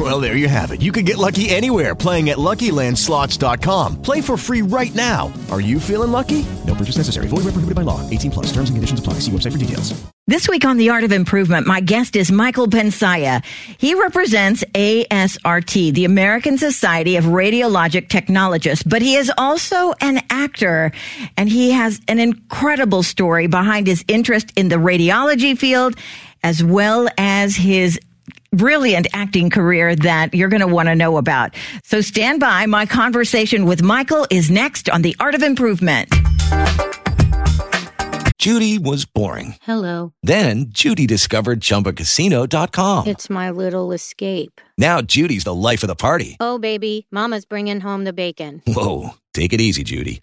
Well, there you have it. You can get lucky anywhere playing at LuckyLandSlots.com. Play for free right now. Are you feeling lucky? No purchase necessary. Void where prohibited by law. 18 plus. Terms and conditions apply. See website for details. This week on The Art of Improvement, my guest is Michael Benzaia. He represents ASRT, the American Society of Radiologic Technologists, but he is also an actor and he has an incredible story behind his interest in the radiology field as well as his brilliant acting career that you're going to want to know about. So stand by. My conversation with Michael is next on The Art of Improvement. Judy was boring. Hello. Then Judy discovered ChumbaCasino.com. It's my little escape. Now Judy's the life of the party. Oh, baby, Mama's bringing home the bacon. Whoa, take it easy, Judy.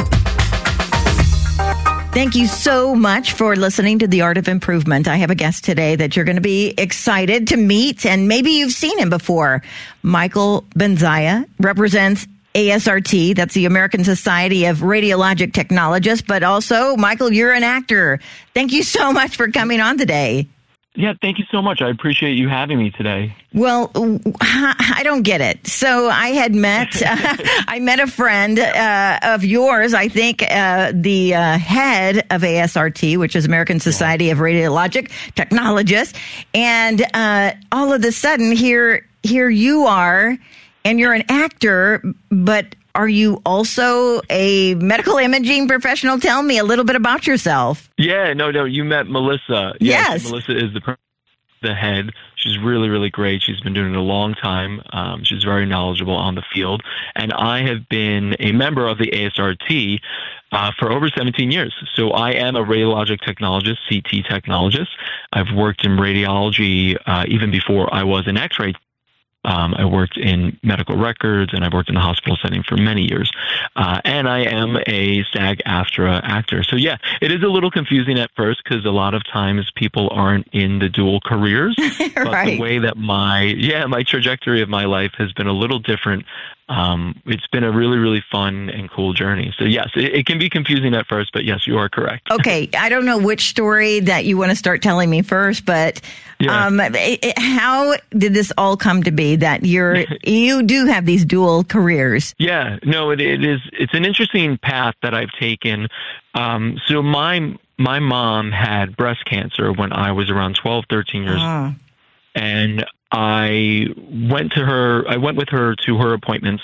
Thank you so much for listening to The Art of Improvement. I have a guest today that you're going to be excited to meet, and maybe you've seen him before. Michael Benzaia represents ASRT, that's the American Society of Radiologic Technologists, but also, Michael, you're an actor. Thank you so much for coming on today. Yeah, thank you so much. I appreciate you having me today. Well, I don't get it. So I had met, I met a friend uh, of yours. I think uh, the uh, head of ASRT, which is American Society of Radiologic Technologists, and uh, all of a sudden, here, here you are, and you're an actor, but are you also a medical imaging professional? Tell me a little bit about yourself. Yeah, no, no, you met Melissa. Yes. Melissa is the the head. She's really, really great. She's been doing it a long time. Um, she's very knowledgeable on the field. And I have been a member of the ASRT uh, for over 17 years. So I am a radiologic technologist, CT technologist. I've worked in radiology uh, even before I was an X-ray um, I worked in medical records and I've worked in the hospital setting for many years. Uh, and I am a SAG AFTRA actor. So, yeah, it is a little confusing at first because a lot of times people aren't in the dual careers. But right. the way that my, yeah, my trajectory of my life has been a little different. Um, it's been a really, really fun and cool journey. So, yes, it, it can be confusing at first, but yes, you are correct. okay, I don't know which story that you want to start telling me first, but Yeah. um, it, it- how did this all come to be that you're you do have these dual careers? Yeah, no, it, it is. It's an interesting path that I've taken. Um, so my my mom had breast cancer when I was around 12, 13 years Ah. and I went to her. I went with her to her appointments,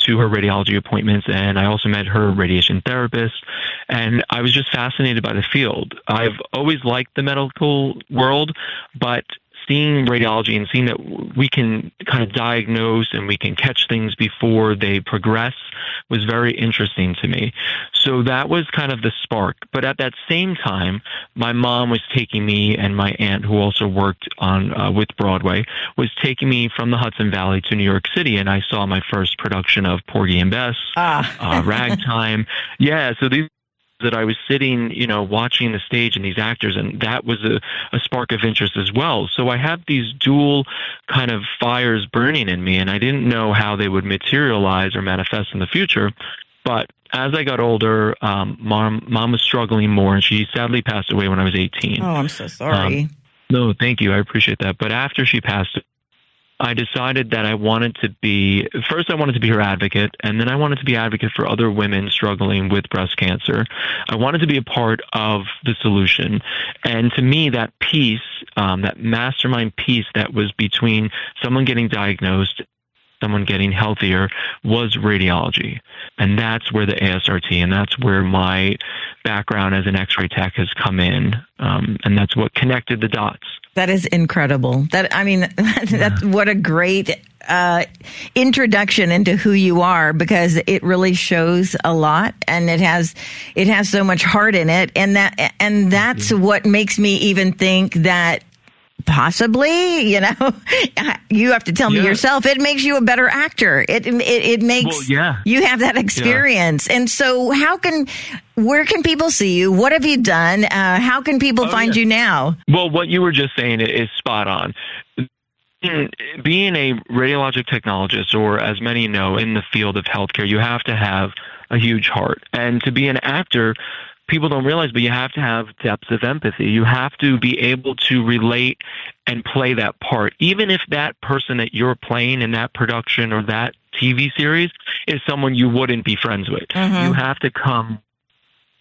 to her radiology appointments, and I also met her radiation therapist. And I was just fascinated by the field. I've always liked the medical world, but seeing radiology and seeing that we can kind of diagnose and we can catch things before they progress was very interesting to me. So that was kind of the spark. But at that same time, my mom was taking me and my aunt, who also worked on uh, with Broadway, was taking me from the Hudson Valley to New York City, and I saw my first production of Porgy and Bess, Ah. uh, Ragtime. Yeah, so these that I was sitting, you know, watching the stage and these actors, and that was a, a spark of interest as well. So I had these dual kind of fires burning in me, and I didn't know how they would materialize or manifest in the future. But as I got older, um, mom, mom was struggling more, and she sadly passed away when I was 18. Oh, I'm so sorry. Um, no, thank you. I appreciate that. But after she passed, I decided that I wanted to be first I wanted to be her advocate and then I wanted to be advocate for other women struggling with breast cancer. I wanted to be a part of the solution. And to me that piece, um, that mastermind piece that was between someone getting diagnosed someone getting healthier was radiology. And that's where the ASRT and that's where my background as an X-ray tech has come in, um, and that's what connected the dots. That is incredible. That I mean, that's what a great uh, introduction into who you are because it really shows a lot and it has it has so much heart in it and that and that's what makes me even think that possibly you know? You have to tell me yourself. It makes you a better actor. It it, it makes Well, yeah. you have that experience. And so how can where can people see you? What have you done? Uh, how can people Oh, find yeah. you now? Well, what you were just saying is spot on. Being- Being a radiologic technologist, or as many know in the field of healthcare, you have to have a huge heart. And to be an actor, people don't realize, but you have to have depths of empathy. You have to be able to relate and play that part, even if that person that you're playing in that production or that TV series is someone you wouldn't be friends with. Mm-hmm. You have to come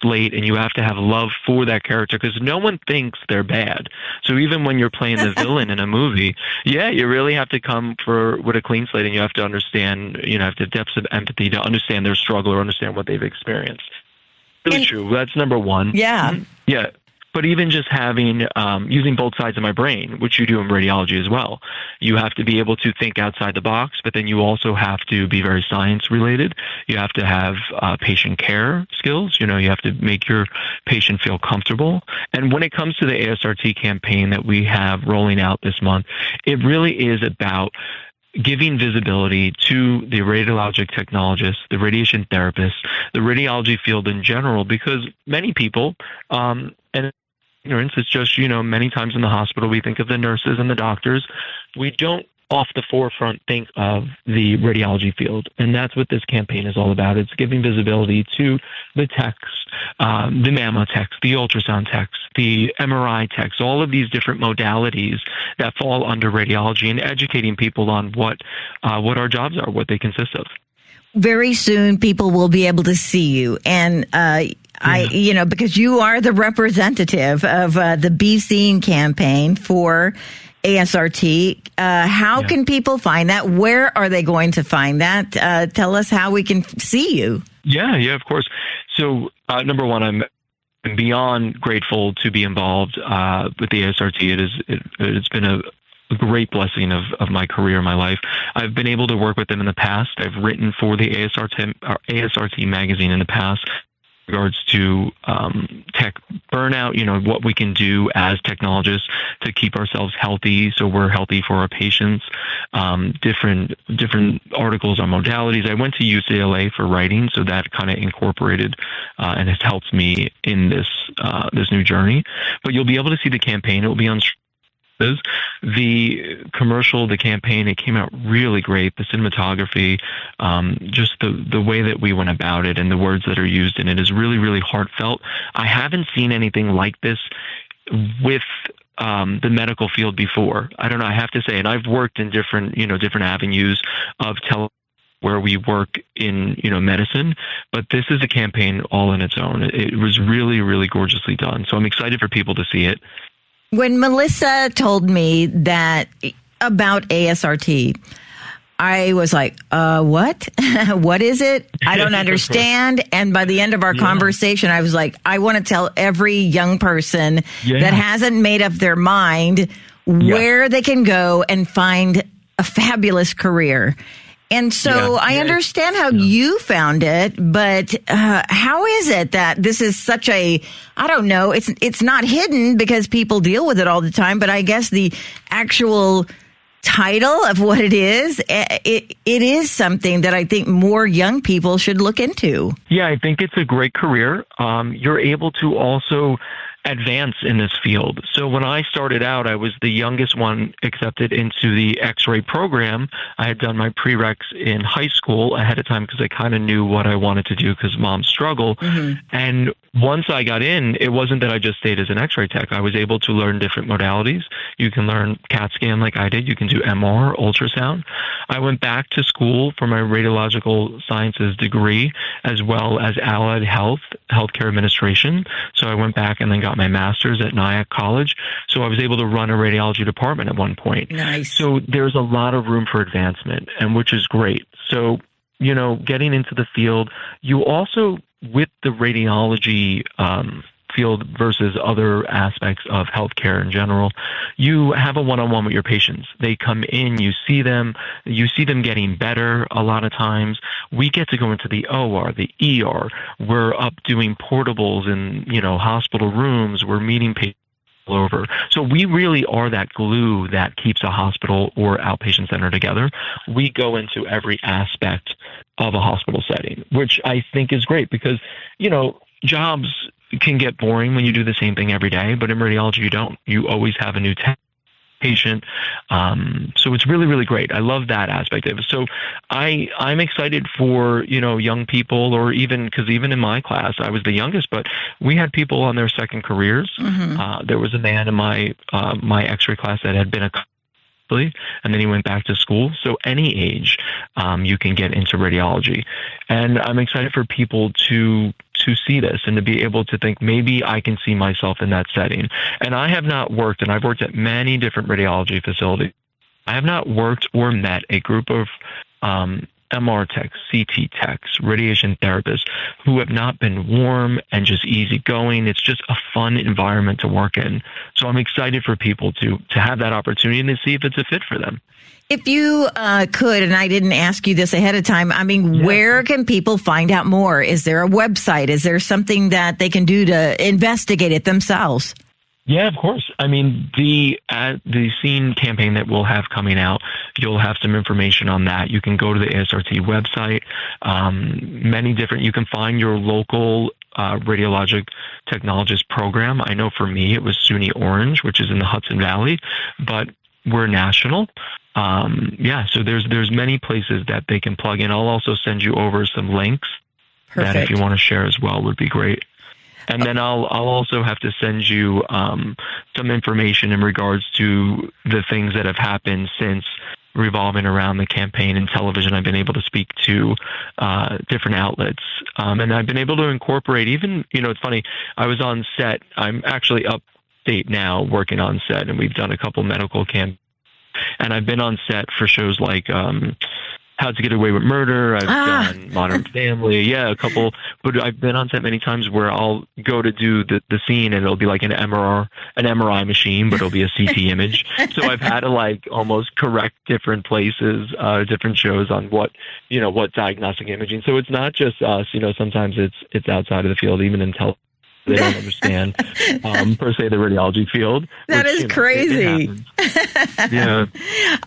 late and you have to have love for that character because no one thinks they're bad. So even when you're playing the villain in a movie, yeah, you really have to come for with a clean slate and you have to understand, you know, have the depths of empathy to understand their struggle or understand what they've experienced. Really And- true. That's number one. yeah Yeah. But even just having, um, using both sides of my brain, which you do in radiology as well, you have to be able to think outside the box, but then you also have to be very science related. You have to have uh, patient care skills. You know, you have to make your patient feel comfortable. And when it comes to the ASRT campaign that we have rolling out this month, it really is about giving visibility to the radiologic technologists, the radiation therapists, the radiology field in general, because many people, um, and ignorance, it's just, you know, many times in the hospital we think of the nurses and the doctors. We don't off the forefront think of the radiology field. And that's what this campaign is all about. It's giving visibility to the techs, um, the mammo techs, the ultrasound techs, the MRI techs, all of these different modalities that fall under radiology and educating people on what, uh, what our jobs are, what they consist of. very soon people will be able to see you and uh I, you know, because you are the representative of uh, the Be Seen campaign for ASRT. Uh, how Yeah. can people find that? Where are they going to find that? Uh, tell us how we can see you. Yeah, yeah, of course. So, uh, number one, I'm beyond grateful to be involved uh, with the ASRT. It is it, it's been a, a great blessing of, of my career, my life. I've been able to work with them in the past. I've written for the ASRT uh, ASRT magazine in the past. Regards to um, tech burnout, you know what we can do as technologists to keep ourselves healthy, so we're healthy for our patients. Um, different different articles on modalities. I went to UCLA for writing, so that kind of incorporated uh, and has helped me in this uh, this new journey. But you'll be able to see the campaign. It will be on is. The commercial, the campaign, it came out really great. The cinematography, um, just the the way that we went about it, and the words that are used in it is really, really heartfelt. I haven't seen anything like this with um, the medical field before. I don't know. I have to say, and I've worked in different, you know, different avenues of tele where we work in you know medicine but this is a campaign all in its own it was really really gorgeously done so i'm excited for people to see it When Melissa told me that about ASRT, I was like, uh, what? what is it? I don't understand. And by the end of our conversation, I was like, I want to tell every young person Yeah. that hasn't made up their mind where they can go and find a fabulous career. And so Yeah. I Yeah. understand how you found it, but uh, how is it that this is such a I don't know, it's it's not hidden because people deal with it all the time, but I guess the actual title of what it is, eh, it it is something that I think more young people should look into. Yeah, I think it's a great career. Um, you're able to also advance in this field. So when I started out, I was the youngest one accepted into the X-ray program. I had done my prereqs in high school ahead of time because I kind of knew what I wanted to do because mom struggled. Mm-hmm. And once I got in, it wasn't that I just stayed as an X-ray tech. I was able to learn different modalities. You can learn CAT scan like I did. You can do MR, ultrasound. I went back to school for my radiological sciences degree as well as allied health, healthcare administration. So I went back and then got my master's at Nyack College. So I was able to run a radiology department at one point. Nice. So there's a lot of room for advancement, and which is great. So, you know, getting into the field, you also with the radiology um, field versus other aspects of healthcare in general, you have a one-on-one with your patients. They come in, you see them, you see them getting better a lot of times. We get to go into the OR, the ER. We're up doing portables in, you know, hospital rooms. We're meeting patients over. So we really are that glue that keeps a hospital or outpatient center together. We go into every aspect of a hospital setting, which I think is great because, you know, jobs can get boring when you do the same thing every day, but in radiology you don't. You always have a new tech patient. Um, so it's really, really great. I love that aspect of it. So I, I'm excited for, you know, young people or even, because even in my class, I was the youngest, but we had people on their second careers. Mm-hmm. Uh, there was a man in my, uh, my x-ray class that had been a and then he went back to school. So any age, um, you can get into radiology, and I'm excited for people to to see this and to be able to think maybe I can see myself in that setting. And I have not worked, and I've worked at many different radiology facilities. I have not worked or met a group of um, MR techs, CT techs, radiation therapists who have not been warm and just easygoing. It's just a fun environment to work in. So I'm excited for people to to have that opportunity and to see if it's a fit for them. If you uh, could, and I didn't ask you this ahead of time, I mean, yeah. where can people find out more? Is there a website? Is there something that they can do to investigate it themselves? Yeah, of course. I mean, the uh, the scene campaign that we'll have coming out, you'll have some information on that. You can go to the ASRT website. Um, many different. You can find your local uh, radiologic technologist program. I know for me, it was SUNY Orange, which is in the Hudson Valley, but we're national. Um, yeah, so there's there's many places that they can plug in. I'll also send you over some links Perfect. that if you want to share as well would be great. And then I'll I'll also have to send you um, some information in regards to the things that have happened since revolving around the campaign and television. I've been able to speak to uh, different outlets, um, and I've been able to incorporate. Even you know, it's funny. I was on set. I'm actually upstate now, working on set, and we've done a couple medical camp. And I've been on set for shows like um, how to Get Away with Murder. I've ah. done Modern Family. Yeah, a couple. But I've been on set many times where I'll go to do the, the scene and it'll be like an MRI, an MRI machine, but it'll be a CT image. So I've had to like almost correct different places, uh, different shows on what you know what diagnostic imaging. So it's not just us. You know, sometimes it's it's outside of the field, even in television they don't understand um, per se the radiology field. That which, is you know, crazy. It, it yeah.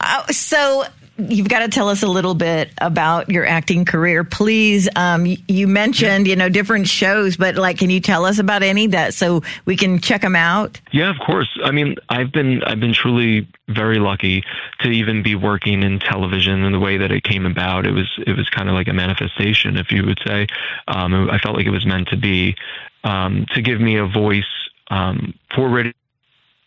Uh, so you've got to tell us a little bit about your acting career, please. Um, you mentioned, you know, different shows, but like, can you tell us about any that so we can check them out? Yeah, of course. I mean, I've been I've been truly very lucky to even be working in television in the way that it came about. It was it was kind of like a manifestation, if you would say. Um, I felt like it was meant to be um, to give me a voice um, for radio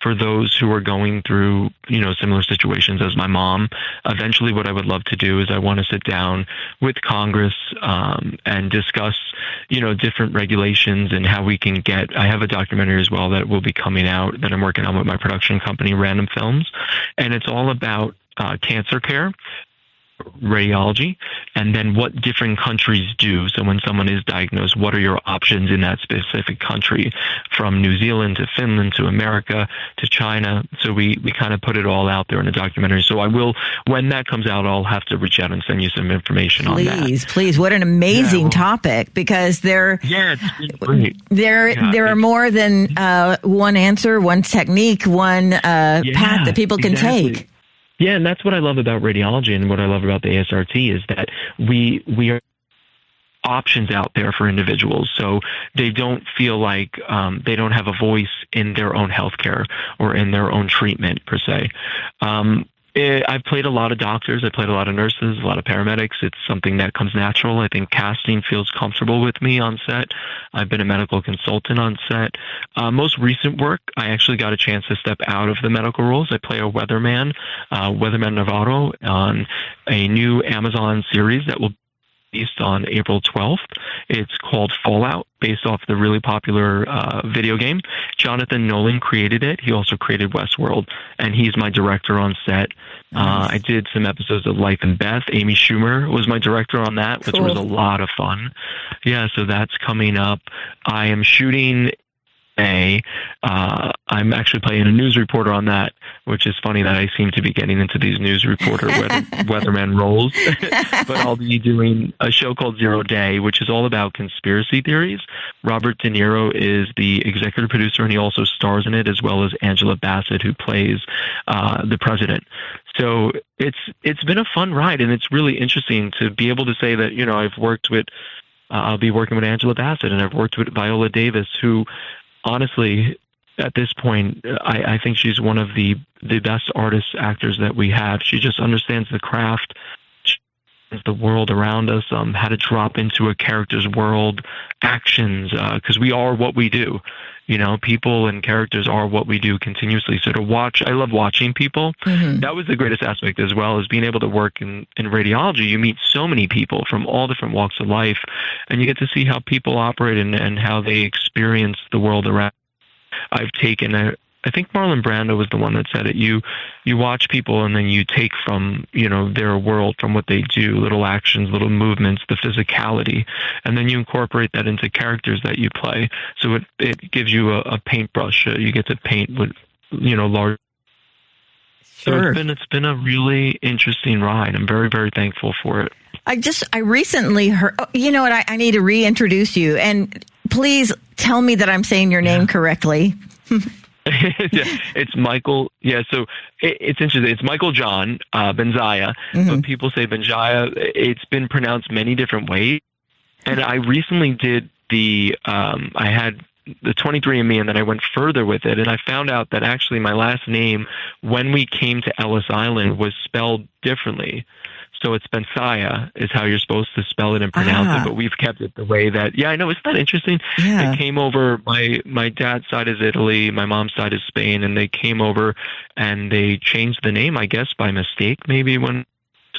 for those who are going through, you know, similar situations as my mom. Eventually, what I would love to do is I want to sit down with Congress um, and discuss, you know, different regulations and how we can get. I have a documentary as well that will be coming out that I'm working on with my production company, Random Films, and it's all about uh, cancer care radiology and then what different countries do. So when someone is diagnosed, what are your options in that specific country from New Zealand to Finland to America to China. So we, we kind of put it all out there in a documentary. So I will, when that comes out, I'll have to reach out and send you some information please, on that. Please, please. What an amazing yeah, well, topic because there, yeah, there, yeah, there are more than uh, one answer, one technique, one uh, path that people can exactly. take. Yeah, and that's what I love about radiology and what I love about the ASRT is that we we are options out there for individuals. So they don't feel like um, they don't have a voice in their own healthcare or in their own treatment per se. Um, it, I've played a lot of doctors. I played a lot of nurses, a lot of paramedics. It's something that comes natural. I think casting feels comfortable with me on set. I've been a medical consultant on set. Uh, most recent work, I actually got a chance to step out of the medical roles. I play a weatherman, uh, Weatherman Navarro, on a new Amazon series that will released on April 12th. It's called Fallout, based off the really popular uh, video game. Jonathan Nolan created it. He also created Westworld, and he's my director on set. Uh, I did some episodes of Life and Beth. Amy Schumer was my director on that, which was a lot of fun. Yeah, so that's coming up. I am shooting a. Uh, I'm actually playing a news reporter on that, which is funny that I seem to be getting into these news reporter weather, weatherman roles. but I'll be doing a show called Zero Day, which is all about conspiracy theories. Robert De Niro is the executive producer, and he also stars in it, as well as Angela Bassett, who plays uh, the president. So it's it's been a fun ride, and it's really interesting to be able to say that you know I've worked with. Uh, I'll be working with Angela Bassett, and I've worked with Viola Davis, who honestly at this point, I, I think she's one of the the best artists actors that we have. She just understands the craft, the world around us, um, how to drop into a character's world, actions, because we are what we do. You know, people and characters are what we do continuously. So to watch, I love watching people. That was the greatest aspect as well, as being able to work in, in radiology. You meet so many people from all different walks of life, and you get to see how people operate and, and how they experience the world around. I've taken a, I think Marlon Brando was the one that said it. You you watch people and then you take from you know their world, from what they do, little actions, little movements, the physicality, and then you incorporate that into characters that you play. So it it gives you a, a paintbrush. Uh, you get to paint with you know large. So Sure. it's been it's been a really interesting ride. I'm very very thankful for it. I just, I recently heard, oh, you know what? I, I need to reintroduce you. And please tell me that I'm saying your name correctly. yeah, it's Michael. Yeah, so it, it's interesting. It's Michael John uh, Benzaya, but people say Benzaya. It's been pronounced many different ways. And I recently did the. Um, I had the 23andMe, and then I went further with it, and I found out that actually my last name, when we came to Ellis Island, was spelled differently. So it's Bensaya is how you're supposed to spell it and pronounce Ah. it, but we've kept it the way that. Yeah, I know. Isn't that interesting? Yeah. It came over. My my dad's side is Italy. My mom's side is Spain, and they came over and they changed the name, I guess, by mistake, maybe when it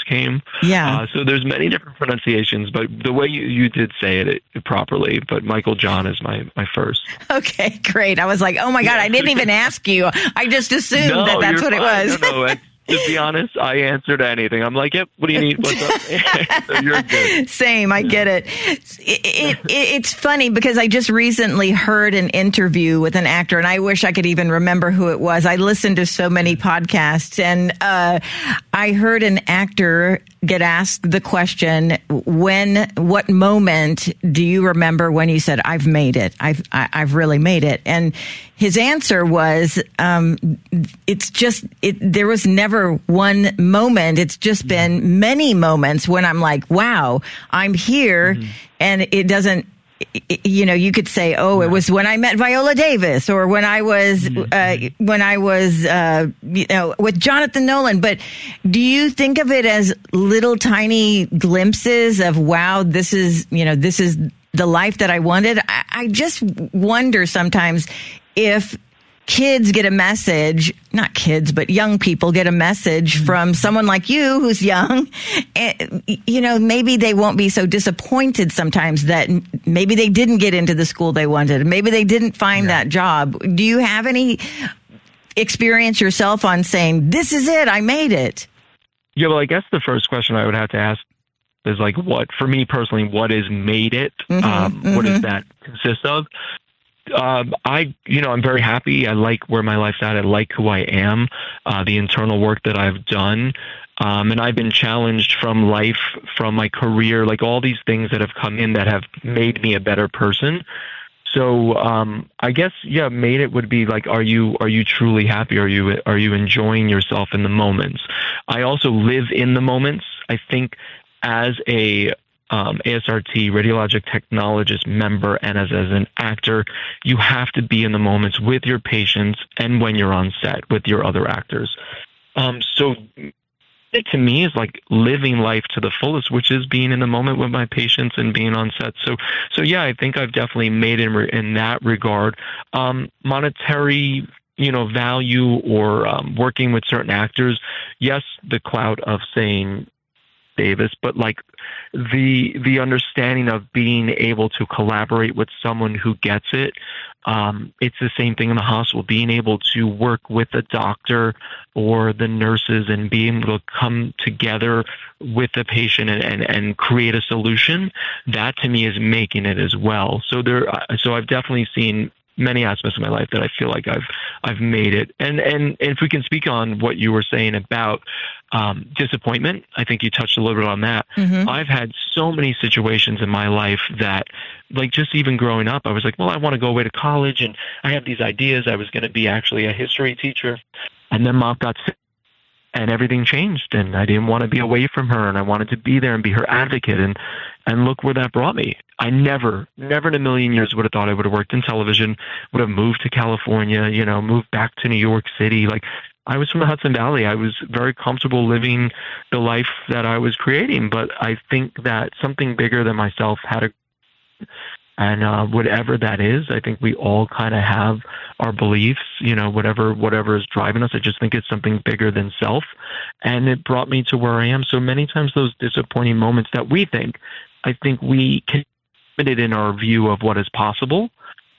came. Yeah. Uh, so there's many different pronunciations, but the way you, you did say it, it properly. But Michael John is my my first. Okay, great. I was like, oh my God, I didn't even ask you. I just assumed no, that that's what fine. it was. No, no, to be honest, I answer to anything. I'm like, yep. What do you need? What's up? so you're good. Same, I get it. It, it, it. It's funny because I just recently heard an interview with an actor, and I wish I could even remember who it was. I listened to so many podcasts, and uh, I heard an actor get asked the question, "When? What moment do you remember when you said I've made it? I've I, I've really made it?" And his answer was, um, "It's just it. There was never one moment. It's just been many moments when I'm like, wow, I'm here, and it doesn't." You know, you could say, "Oh, it was when I met Viola Davis, or when I was uh, when I was, uh, you know, with Jonathan Nolan." But do you think of it as little tiny glimpses of, "Wow, this is you know, this is the life that I wanted"? I, I just wonder sometimes if kids get a message, not kids, but young people get a message mm. from someone like you who's young. And, you know, maybe they won't be so disappointed sometimes that maybe they didn't get into the school they wanted. Maybe they didn't find that job. Do you have any experience yourself on saying, this is it, I made it? Yeah, well, I guess the first question I would have to ask is like, what for me personally, what is made it? Mm-hmm, um, What does mm-hmm. that consist of? Um, I, you know, I'm very happy. I like where my life's at. I like who I am, uh, the internal work that I've done. Um, and I've been challenged from life, from my career, like all these things that have come in that have made me a better person. So um, I guess yeah, made it would be like, are you are you truly happy? Are you are you enjoying yourself in the moments? I also live in the moments. I think as a um, ASRT radiologic technologist member and as as an actor, you have to be in the moments with your patients and when you're on set with your other actors. Um, so it to me is like living life to the fullest, which is being in the moment with my patients and being on set. So, so yeah, I think I've definitely made in, re- in that regard. Um, monetary, you know, value or um, working with certain actors, yes, the clout of saying Davis, but like the the understanding of being able to collaborate with someone who gets it. Um, it's the same thing in the hospital. Being able to work with a doctor or the nurses and being able to come together with the patient and, and, and create a solution. That to me is making it as well. So there, so I've definitely seen many aspects of my life that I feel like I've I've made it. And and if we can speak on what you were saying about um, disappointment, I think you touched a little bit on that. Mm-hmm. I've had so many situations in my life that, like, just even growing up, I was like, well, I want to go away to college, and I have these ideas. I was going to be actually a history teacher, and then mom got sick and everything changed and I didn't want to be away from her and I wanted to be there and be her advocate and and look where that brought me. I never, never in a million years would have thought I would have worked in television, would have moved to California, you know, moved back to New York City. Like I was from the Hudson Valley. I was very comfortable living the life that I was creating, but I think that something bigger than myself had a and uh, whatever that is, I think we all kind of have our beliefs. You know, whatever whatever is driving us. I just think it's something bigger than self, and it brought me to where I am. So many times, those disappointing moments that we think, I think we can it in our view of what is possible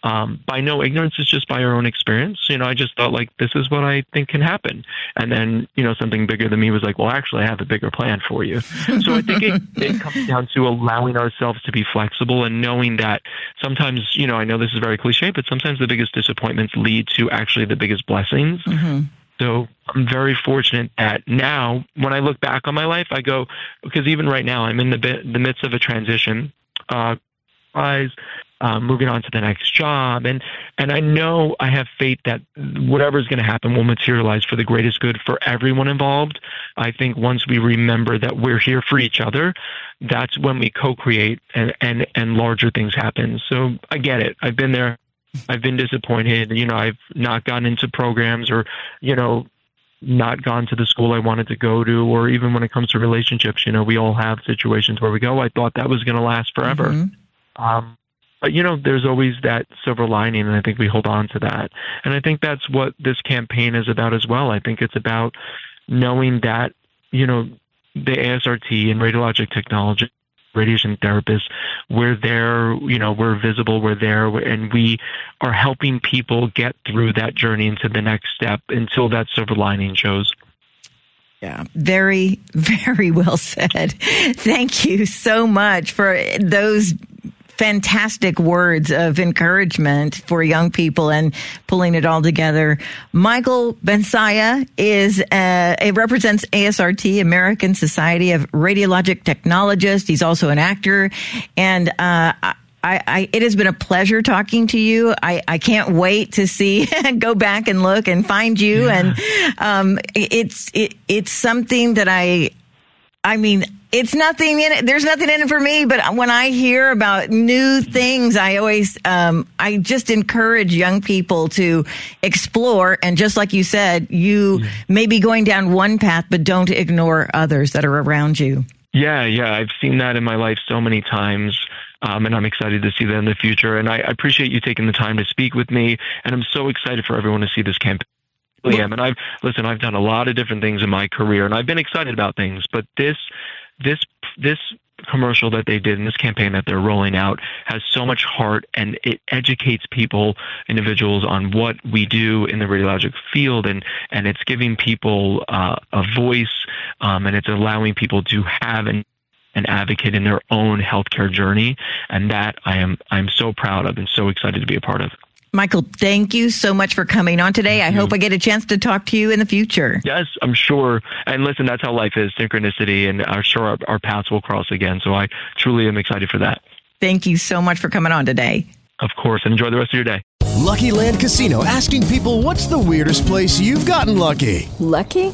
um, by no ignorance, it's just by our own experience. You know, I just thought like this is what I think can happen, and then you know something bigger than me was like, well, actually, I have a bigger plan for you. so I think it, it comes down to allowing ourselves to be flexible and knowing that sometimes, you know, I know this is very cliche, but sometimes the biggest disappointments lead to actually the biggest blessings. Mm-hmm. So I'm very fortunate that now, when I look back on my life, I go because even right now, I'm in the the midst of a transition. Uh, um, moving on to the next job. And and I know I have faith that whatever is going to happen will materialize for the greatest good for everyone involved. I think once we remember that we're here for each other, that's when we co-create and and and larger things happen. So I get it. I've been there. I've been disappointed. You know, I've not gotten into programs or, you know, not gone to the school I wanted to go to, or even when it comes to relationships, you know, we all have situations where we go, I thought that was going to last forever. Mm-hmm. Um, you know, there's always that silver lining, and I think we hold on to that. And I think that's what this campaign is about as well. I think it's about knowing that you know the ASRT and radiologic technology radiation therapists we're there you know we're visible we're there and we are helping people get through that journey into the next step until that silver lining shows yeah, very, very well said. Thank you so much for those fantastic words of encouragement for young people and pulling it all together. Michael Benzaia is uh, it represents ASRT, American Society of Radiologic Technologists. He's also an actor, and uh, I, I, it has been a pleasure talking to you. I, I can't wait to see, go back and look and find you. Yeah. And um, it's it, it's something that I, I mean, it's nothing in it. There's nothing in it for me. But when I hear about new things, I always, um, I just encourage young people to explore. And just like you said, you yeah. may be going down one path, but don't ignore others that are around you. Yeah, yeah. I've seen that in my life so many times. Um, and I'm excited to see that in the future. And I, I appreciate you taking the time to speak with me. And I'm so excited for everyone to see this campaign am. And I've listen, I've done a lot of different things in my career, and I've been excited about things. But this this this commercial that they did in this campaign that they're rolling out has so much heart and it educates people individuals on what we do in the radiologic field and and it's giving people uh, a voice um, and it's allowing people to have an an advocate in their own healthcare journey and that I am I'm so proud of and so excited to be a part of. Michael, thank you so much for coming on today. Thank I you. hope I get a chance to talk to you in the future. Yes, I'm sure. And listen, that's how life is synchronicity, and I'm sure our, our paths will cross again. So I truly am excited for that. Thank you so much for coming on today. Of course, and enjoy the rest of your day. Lucky Land Casino asking people what's the weirdest place you've gotten lucky? Lucky?